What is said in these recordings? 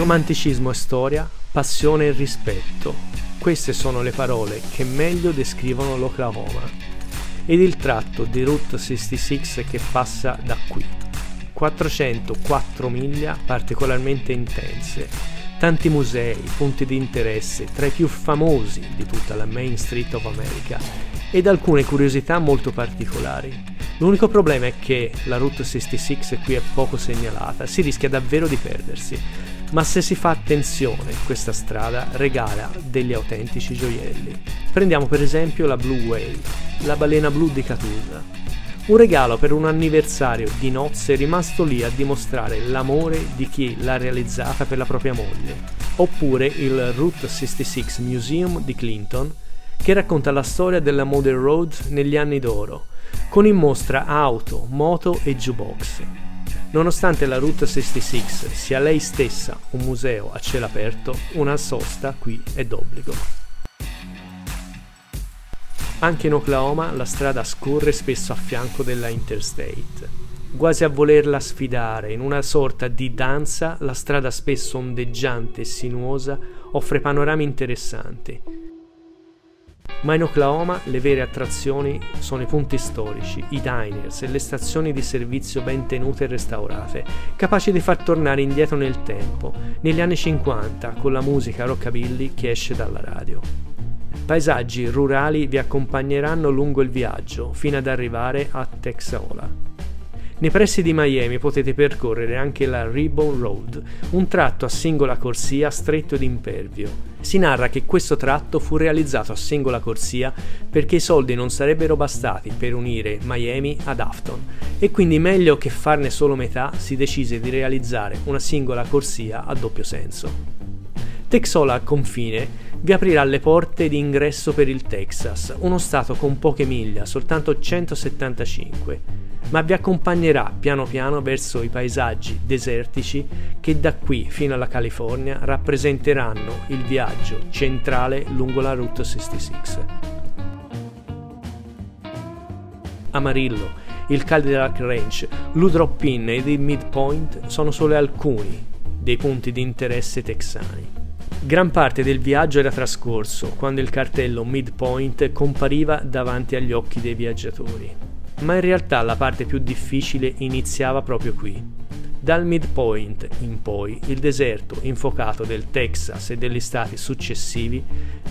Romanticismo e storia, passione e rispetto. Queste sono le parole che meglio descrivono l'Oklahoma. Ed il tratto di Route 66 che passa da qui. 404 miglia particolarmente intense, tanti musei, punti di interesse, tra i più famosi di tutta la Main Street of America, ed alcune curiosità molto particolari. L'unico problema è che la Route 66 qui è poco segnalata, si rischia davvero di perdersi, ma se si fa attenzione questa strada regala degli autentici gioielli. Prendiamo per esempio la Blue Whale, la balena blu di Catuzza. Un regalo per un anniversario di nozze rimasto lì a dimostrare l'amore di chi l'ha realizzata per la propria moglie. Oppure il Route 66 Museum di Clinton, che racconta la storia della Model Road negli anni d'oro, con in mostra auto, moto e jukebox. Nonostante la Route 66 sia lei stessa un museo a cielo aperto, una sosta qui è d'obbligo. Anche in Oklahoma la strada scorre spesso a fianco della Interstate. Quasi a volerla sfidare, in una sorta di danza, la strada spesso ondeggiante e sinuosa offre panorami interessanti ma in Oklahoma le vere attrazioni sono i punti storici, i diners e le stazioni di servizio ben tenute e restaurate, capaci di far tornare indietro nel tempo, negli anni 50, con la musica rockabilly che esce dalla radio. Paesaggi rurali vi accompagneranno lungo il viaggio fino ad arrivare a Texaola. Nei pressi di Miami potete percorrere anche la Ribbon Road, un tratto a singola corsia stretto ed impervio. Si narra che questo tratto fu realizzato a singola corsia perché i soldi non sarebbero bastati per unire Miami ad Afton e quindi meglio che farne solo metà si decise di realizzare una singola corsia a doppio senso. Texola al confine vi aprirà le porte di ingresso per il Texas, uno stato con poche miglia, soltanto 175 ma vi accompagnerà piano piano verso i paesaggi desertici che da qui fino alla California rappresenteranno il viaggio centrale lungo la Route 66. Amarillo, il Cadillac Range, l'Udrop Inn ed il Midpoint sono solo alcuni dei punti di interesse texani. Gran parte del viaggio era trascorso quando il cartello Midpoint compariva davanti agli occhi dei viaggiatori ma in realtà la parte più difficile iniziava proprio qui. Dal midpoint in poi il deserto infuocato del Texas e degli stati successivi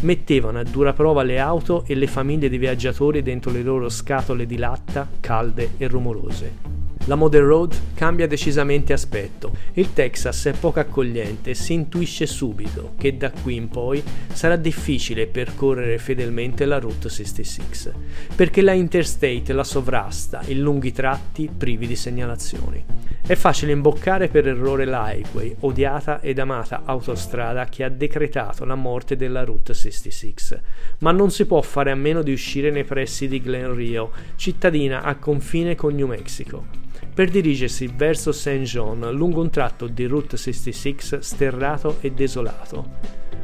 mettevano a dura prova le auto e le famiglie di viaggiatori dentro le loro scatole di latta calde e rumorose. La Model Road cambia decisamente aspetto. Il Texas è poco accogliente e si intuisce subito che da qui in poi sarà difficile percorrere fedelmente la Route 66, perché la Interstate la sovrasta in lunghi tratti privi di segnalazioni. È facile imboccare per errore l'Highway, odiata ed amata autostrada che ha decretato la morte della Route 66, ma non si può fare a meno di uscire nei pressi di Glen Rio, cittadina a confine con New Mexico per dirigersi verso St. John lungo un tratto di Route 66 sterrato e desolato.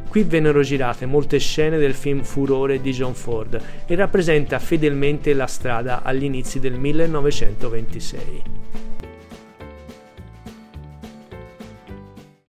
Qui vennero girate molte scene del film Furore di John Ford e rappresenta fedelmente la strada agli inizi del 1926.